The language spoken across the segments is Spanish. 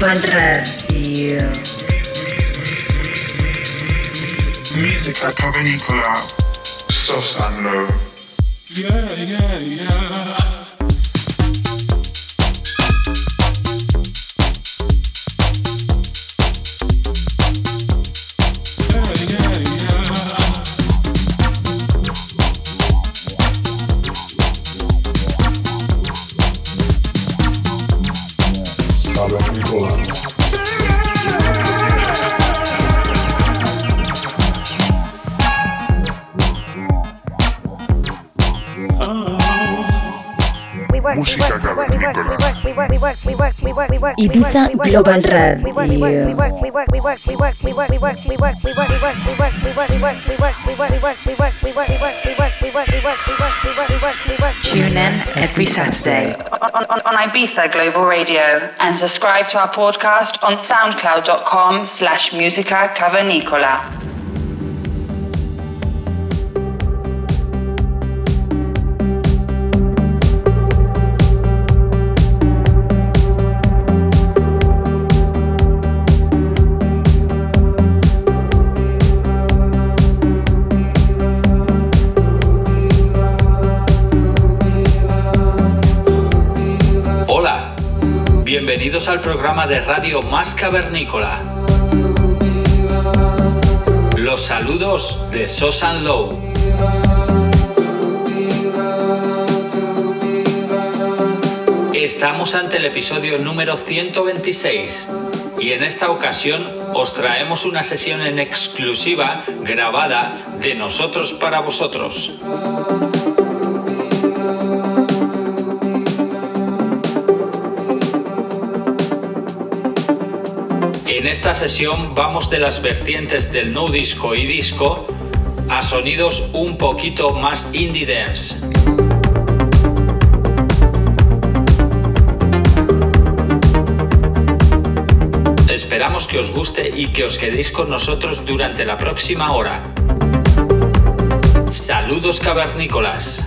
Urban Radio. Music at Provenicola, soft and low. Yeah, yeah, yeah. Ibiza Global Radio. Tune in every Saturday on, on, on Ibiza Global Radio and subscribe to our podcast on soundcloud.com slash musica cavernicola. Hola, bienvenidos al programa de radio más cavernícola. Los saludos de Sosan Low. Estamos ante el episodio número 126 y en esta ocasión os traemos una sesión en exclusiva grabada de nosotros para vosotros. Sesión vamos de las vertientes del no disco y disco a sonidos un poquito más indie dance. Esperamos que os guste y que os quedéis con nosotros durante la próxima hora. Saludos cavernícolas.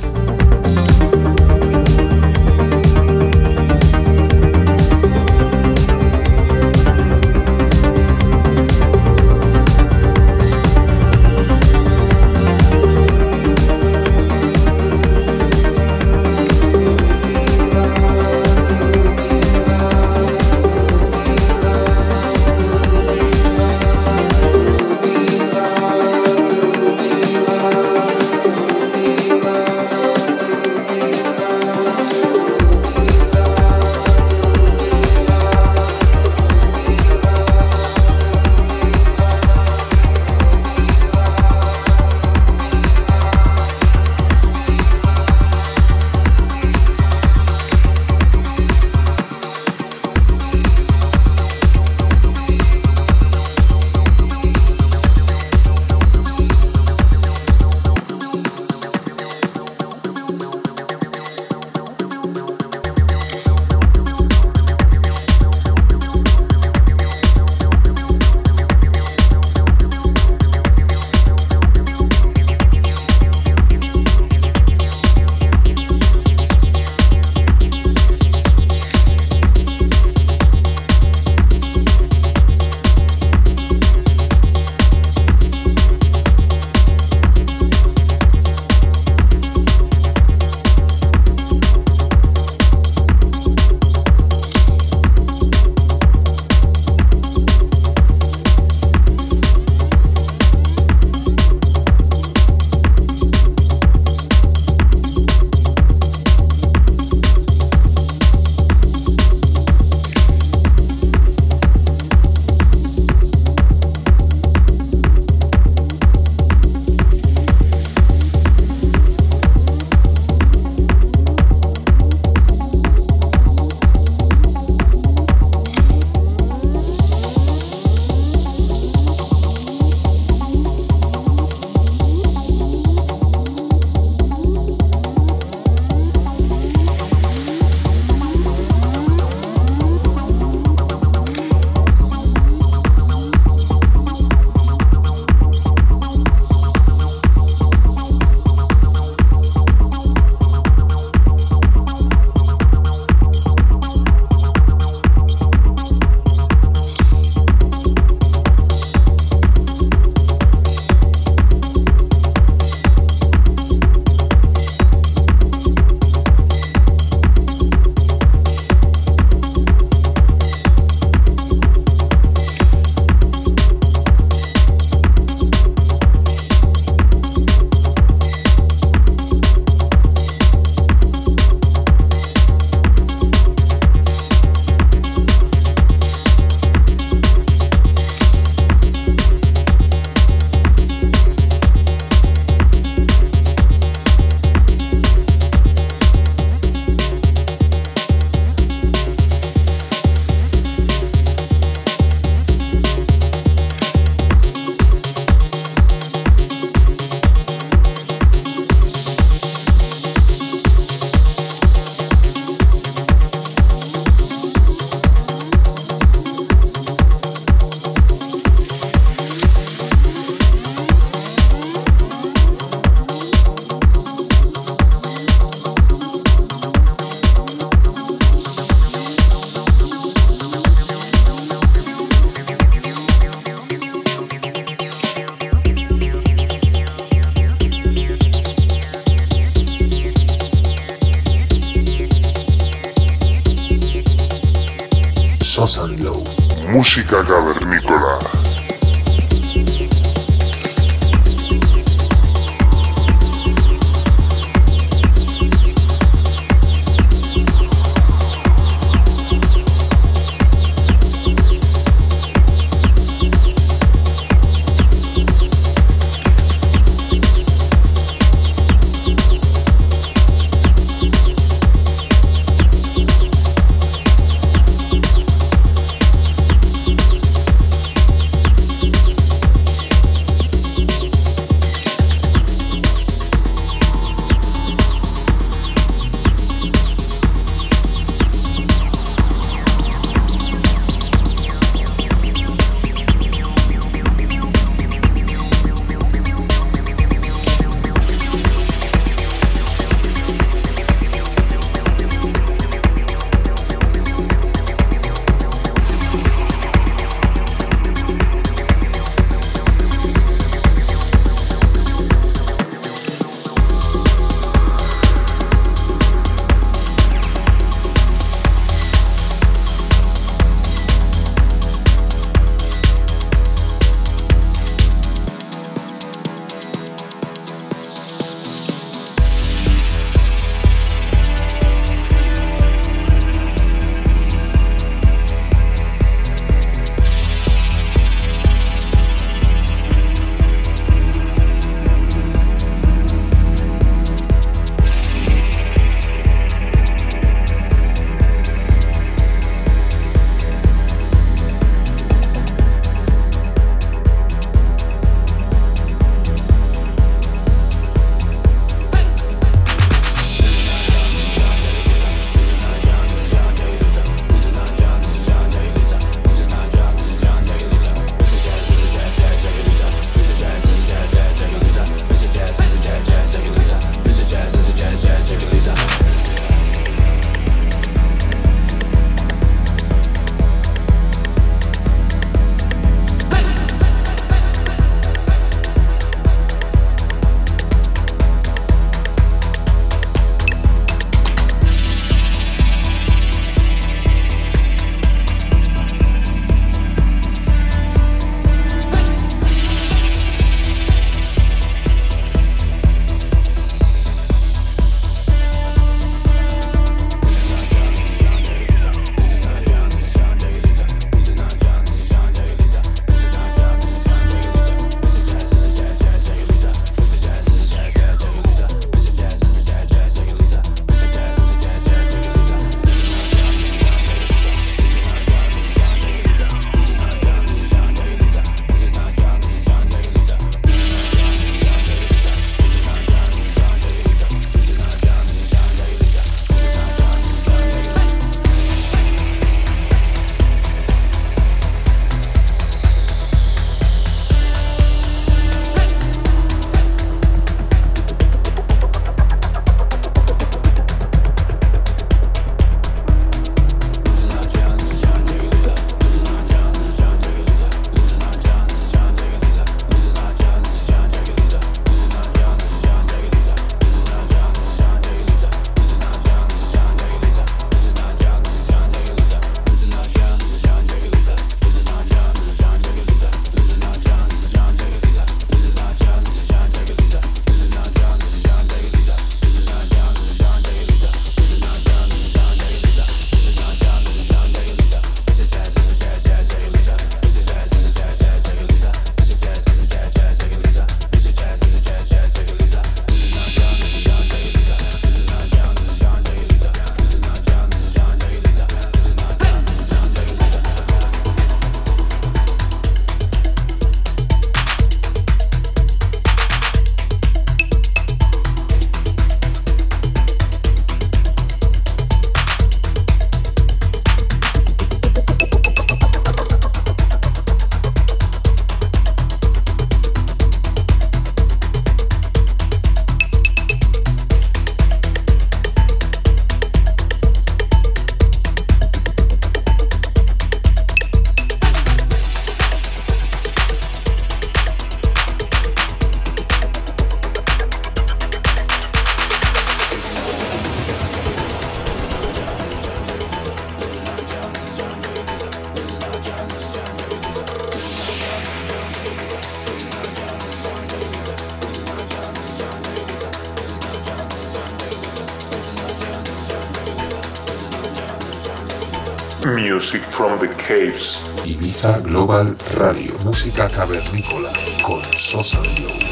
Caves. Ibiza Global Radio, música cavernícola con Sosa Glow.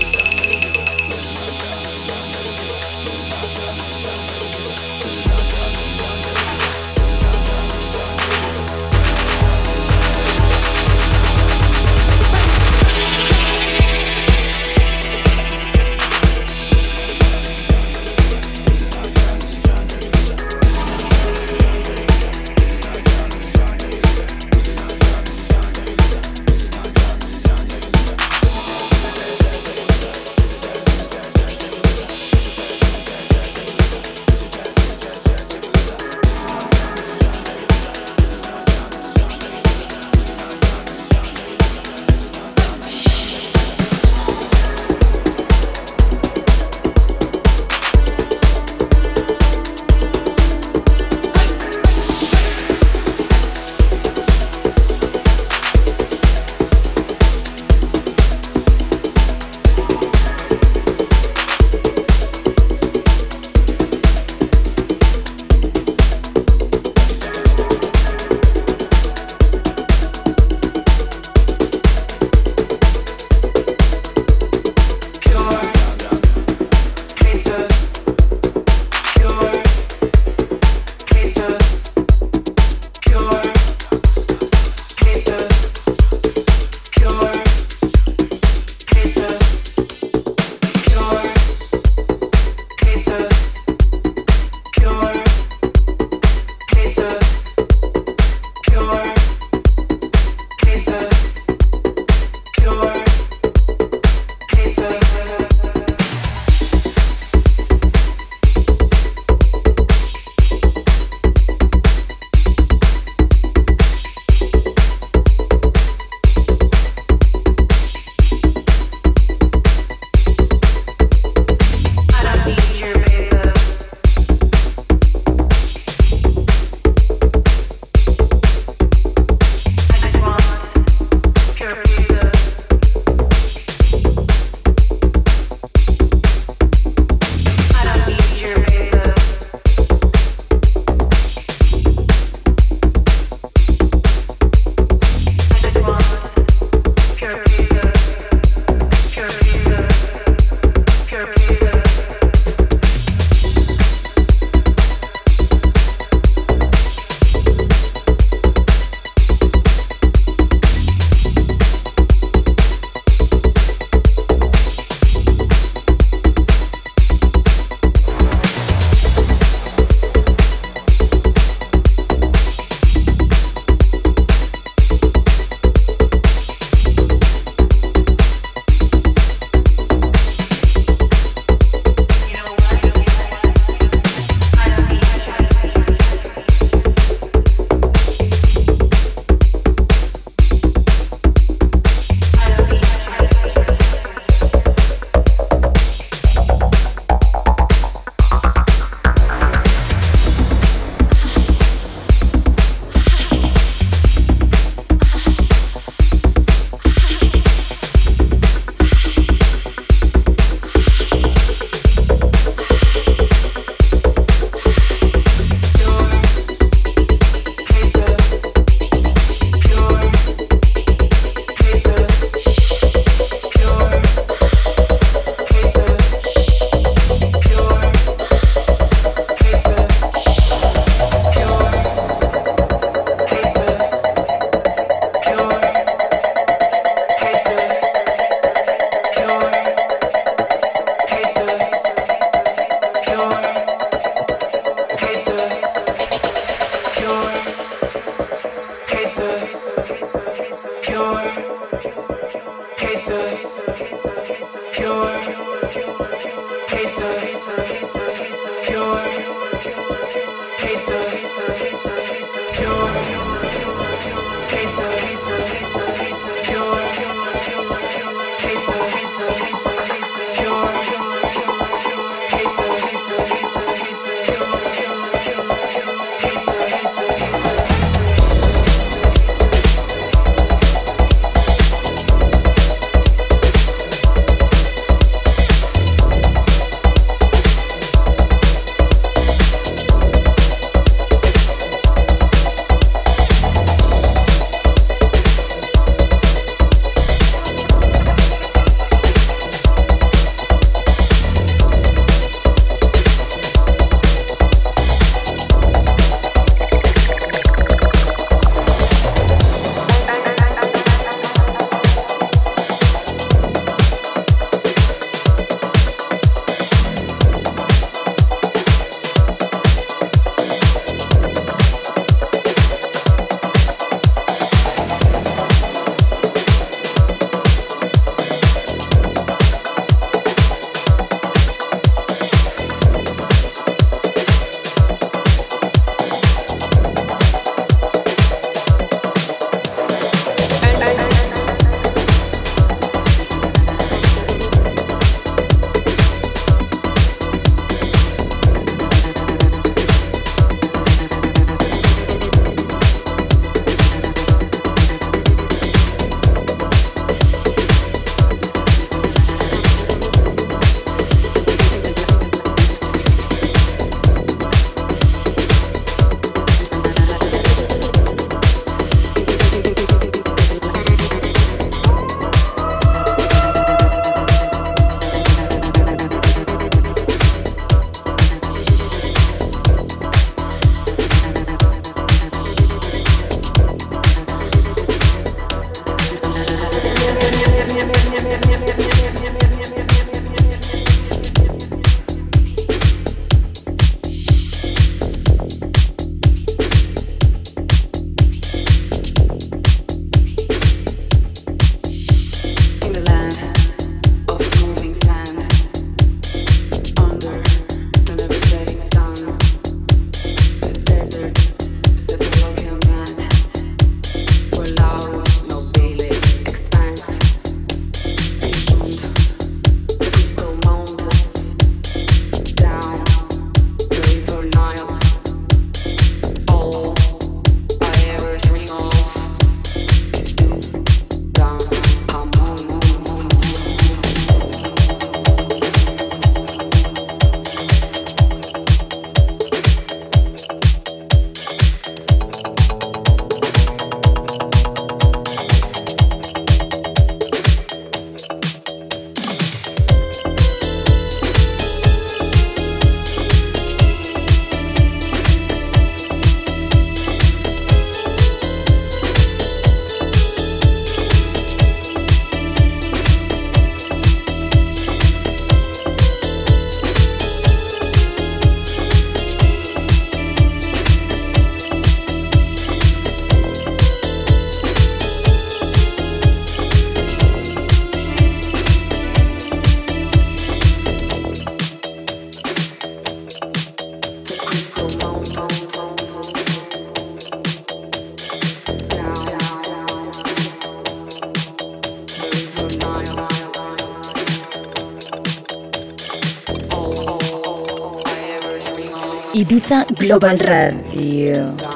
Global Radio.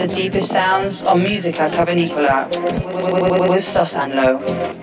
The deepest sounds on Musica Cavernicola with Sosanlo.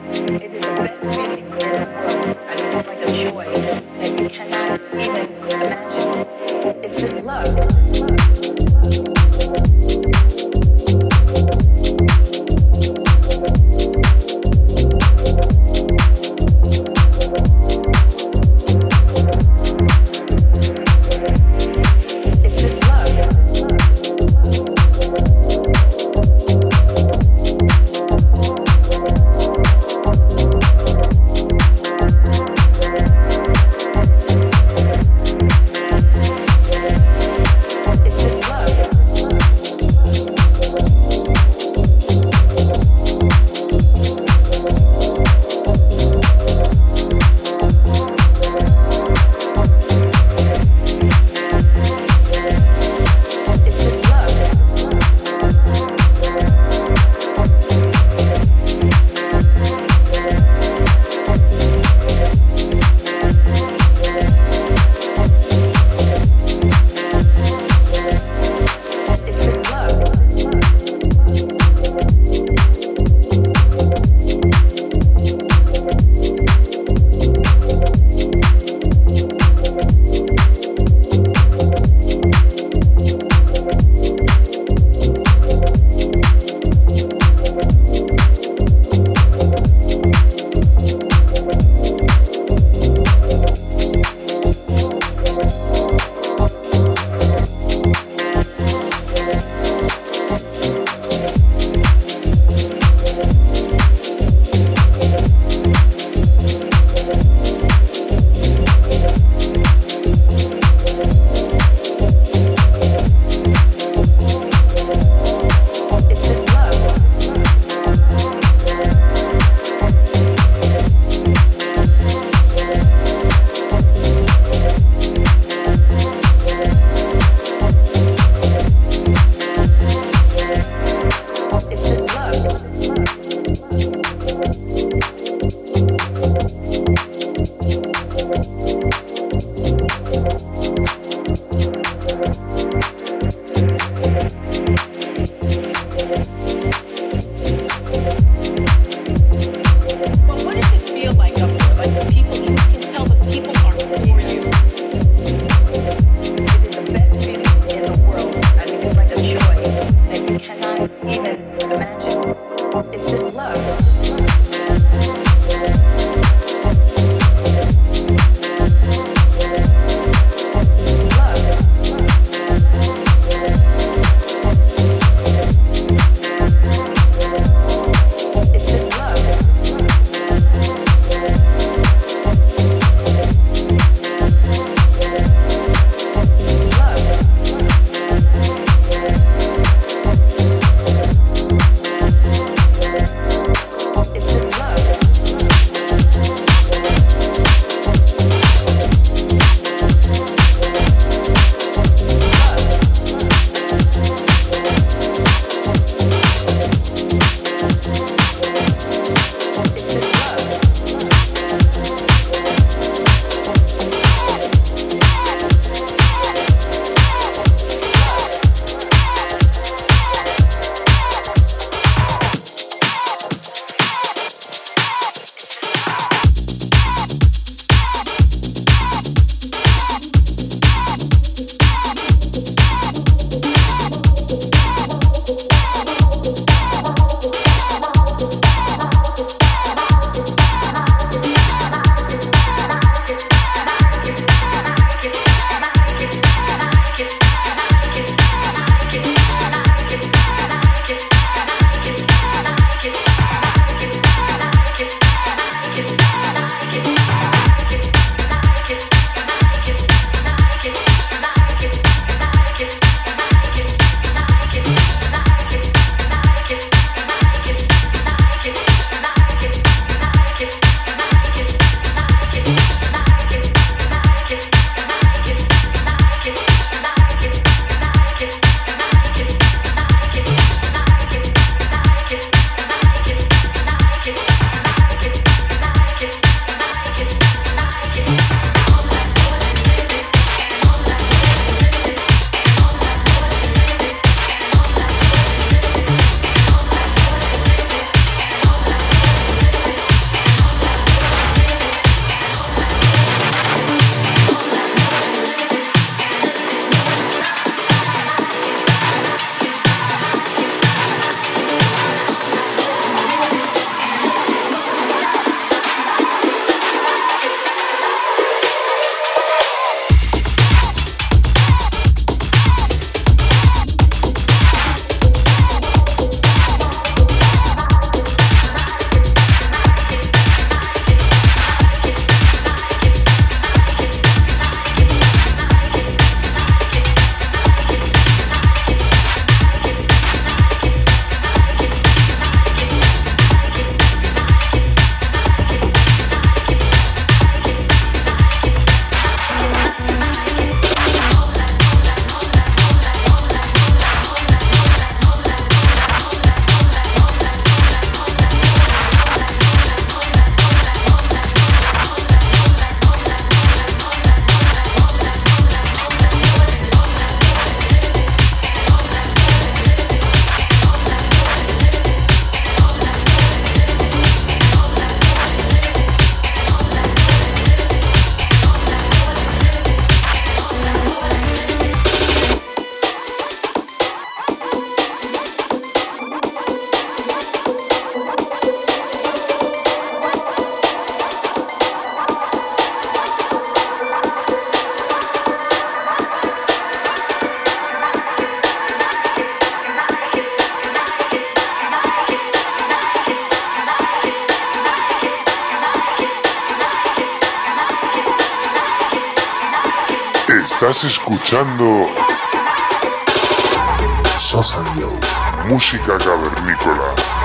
Estás escuchando Sosa música cavernícola.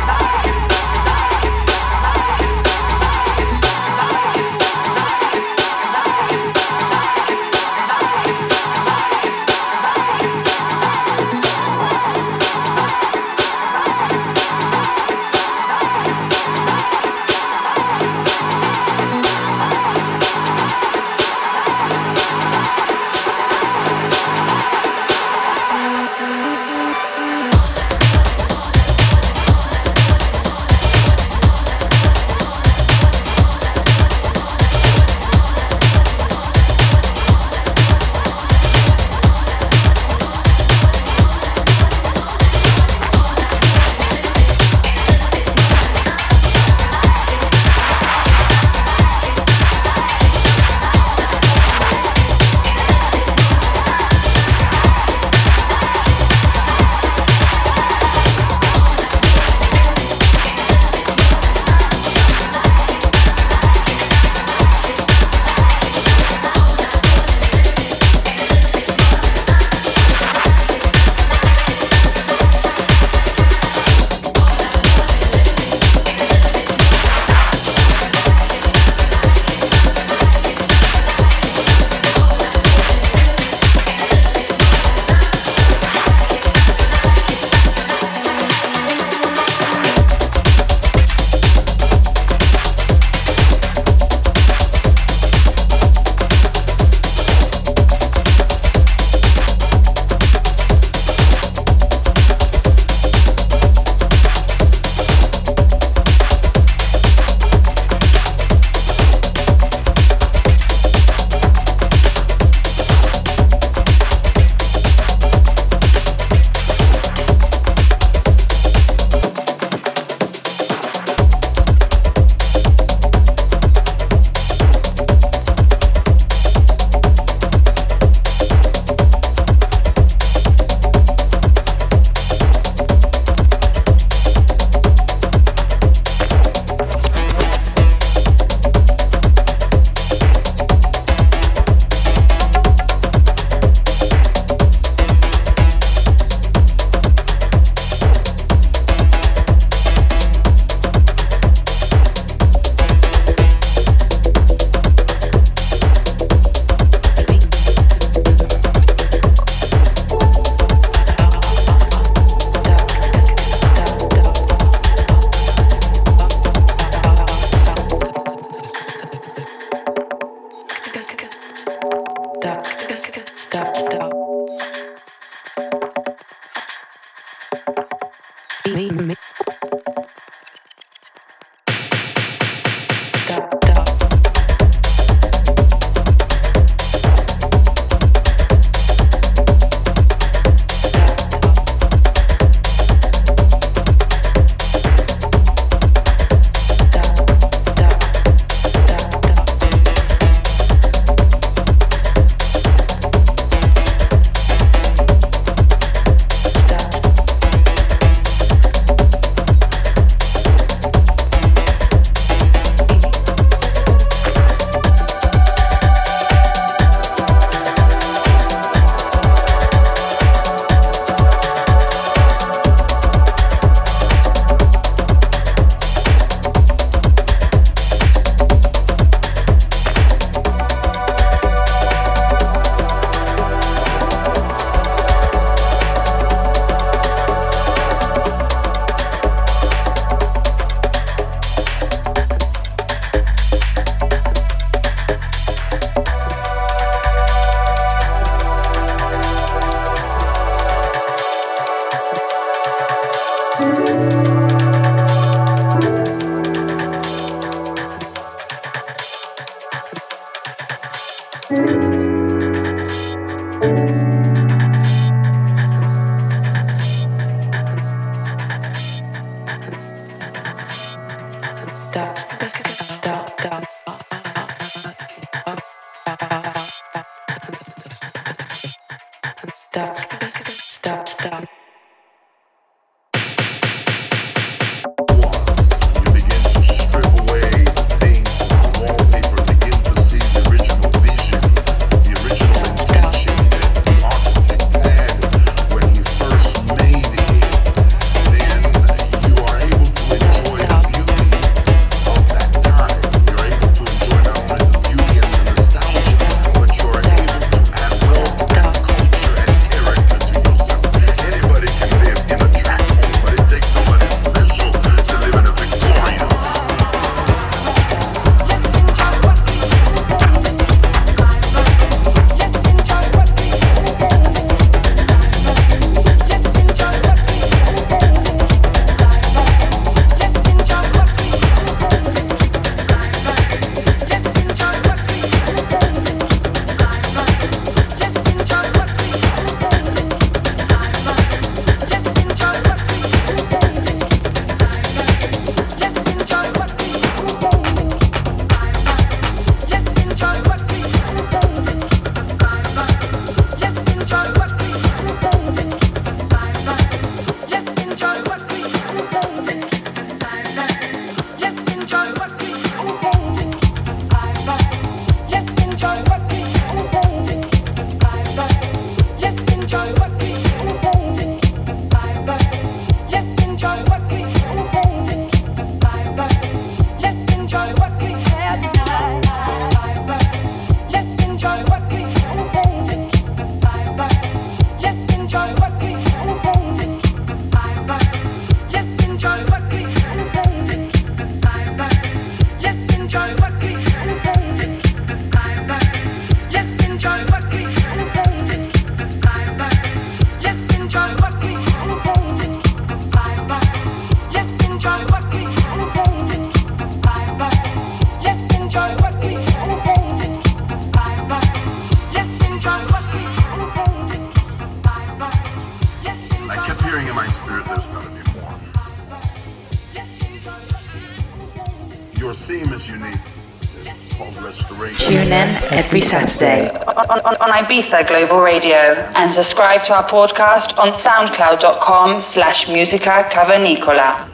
every Saturday. On, on, on Ibiza Global Radio. And subscribe to our podcast on soundcloud.com slash musica cavernicola.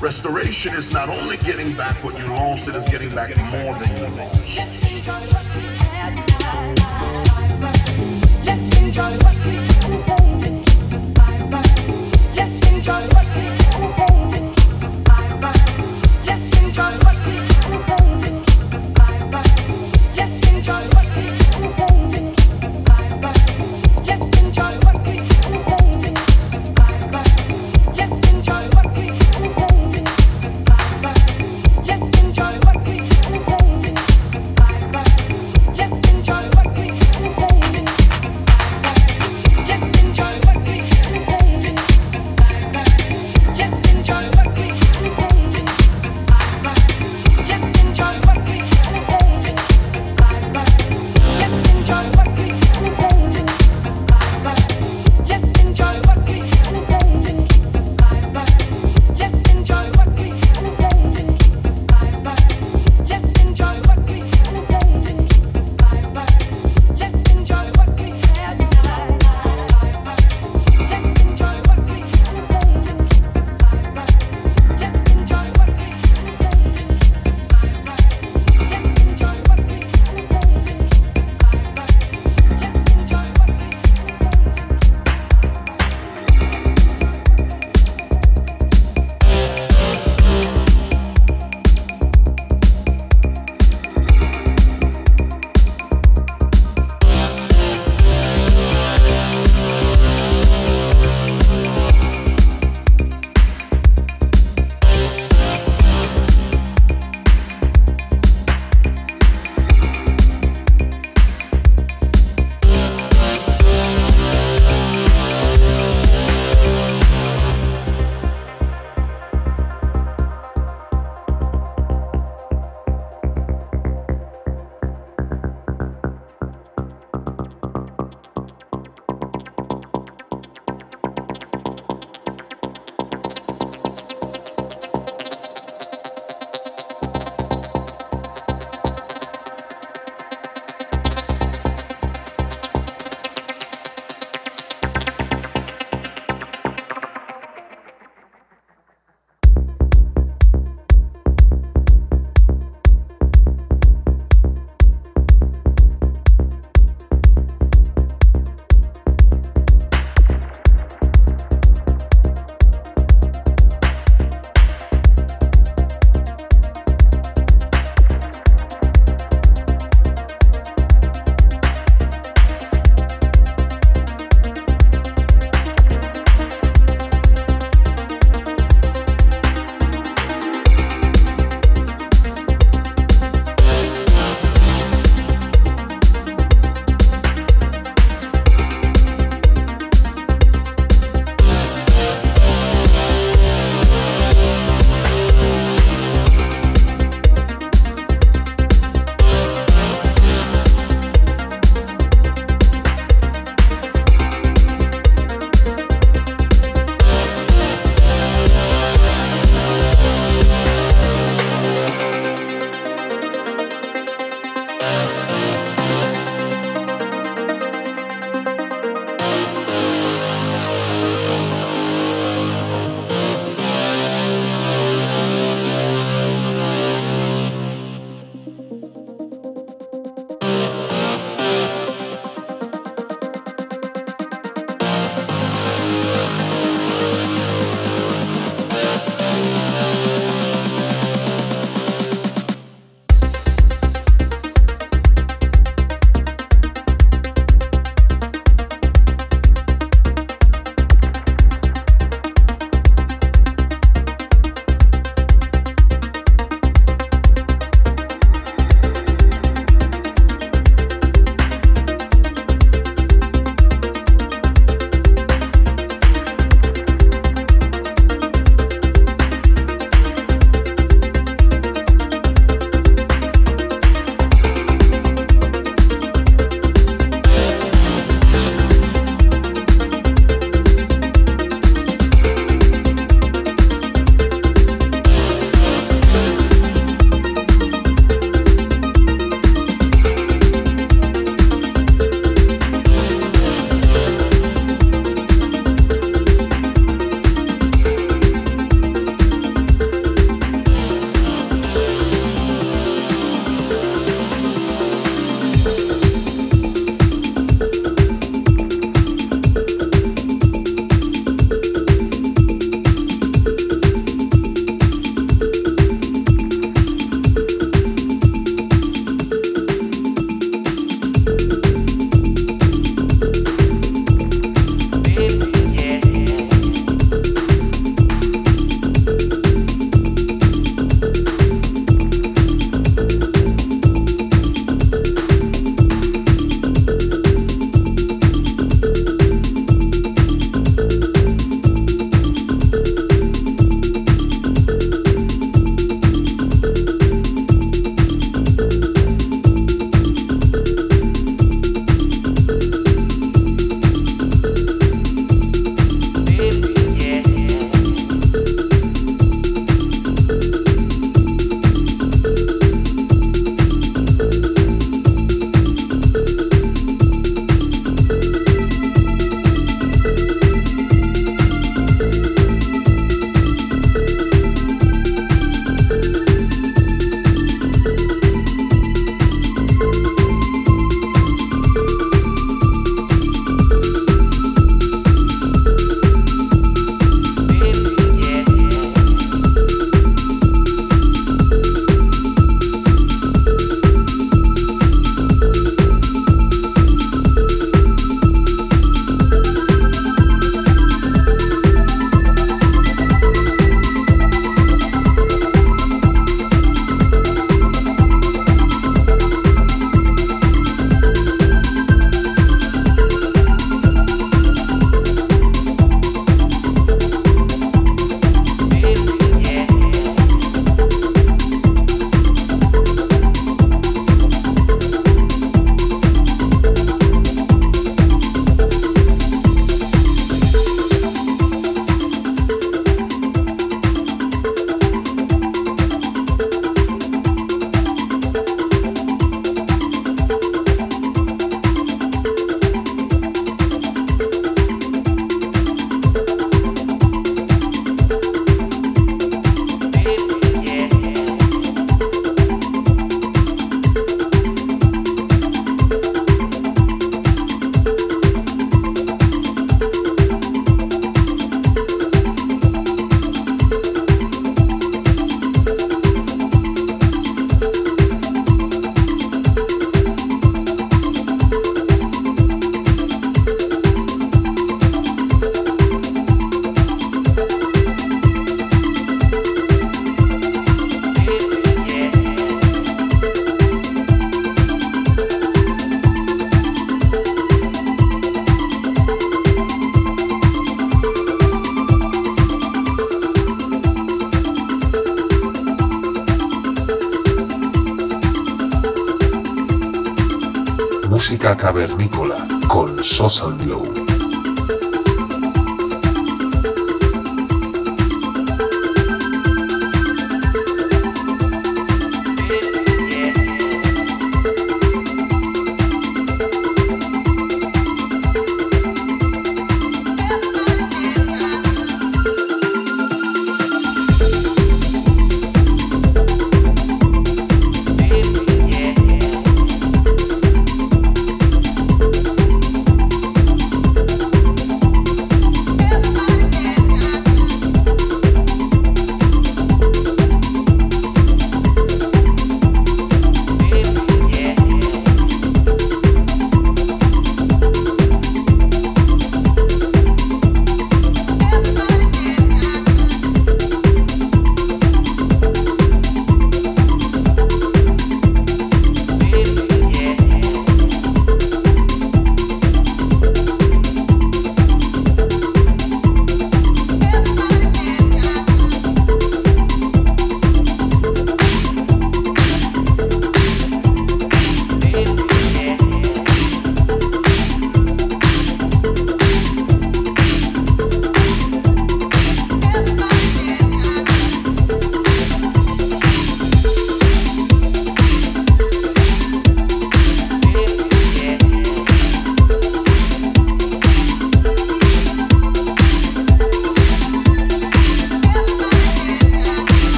Restoration is not only getting back what you lost, it is getting back more than you lost. Let's enjoy what we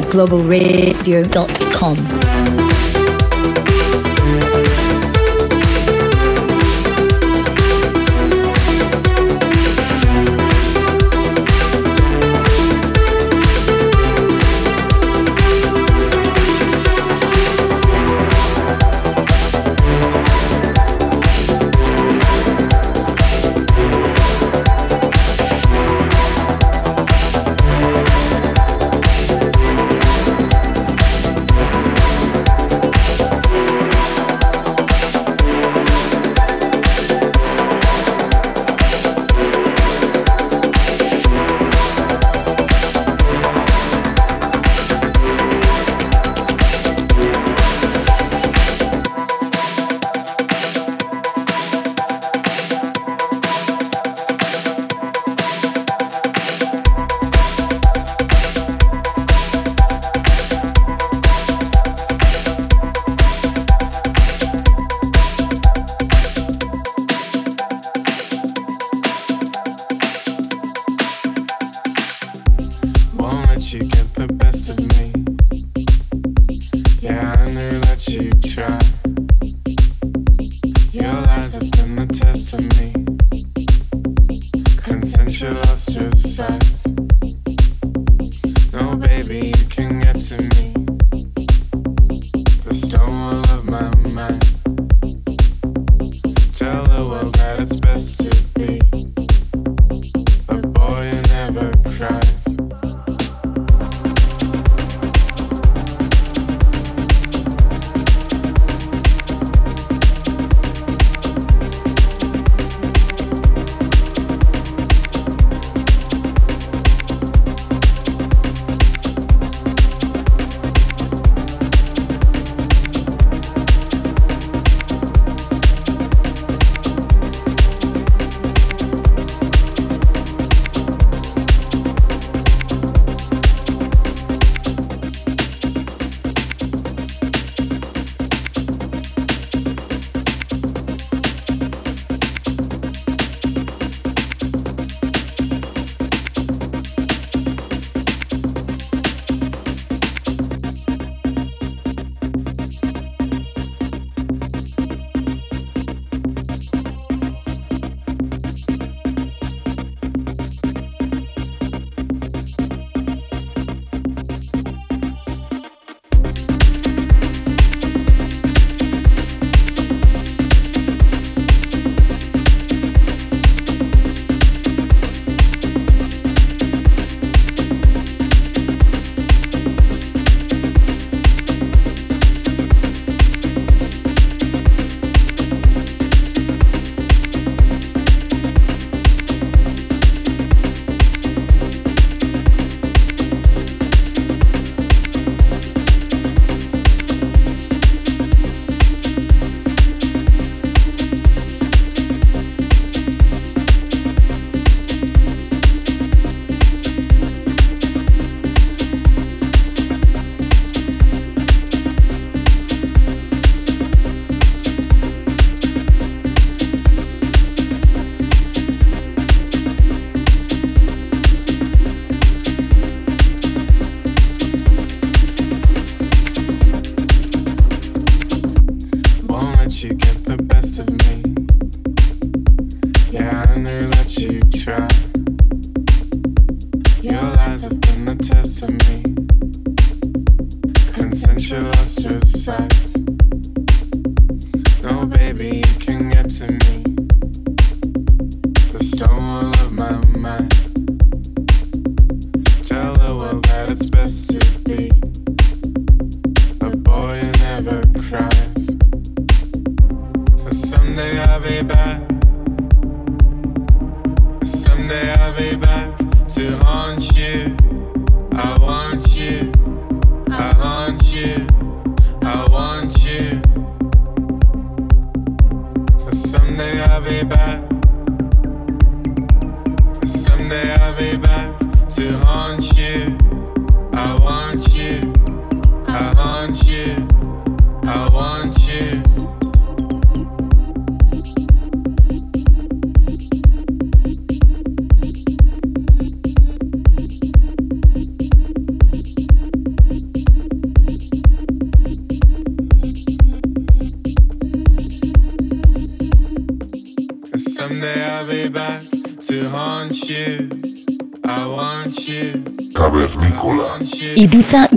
globalradio.com.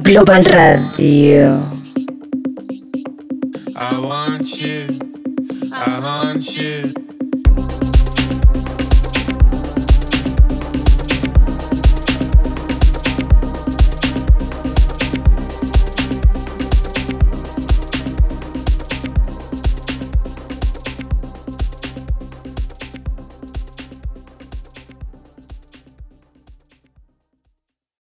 Global Radio.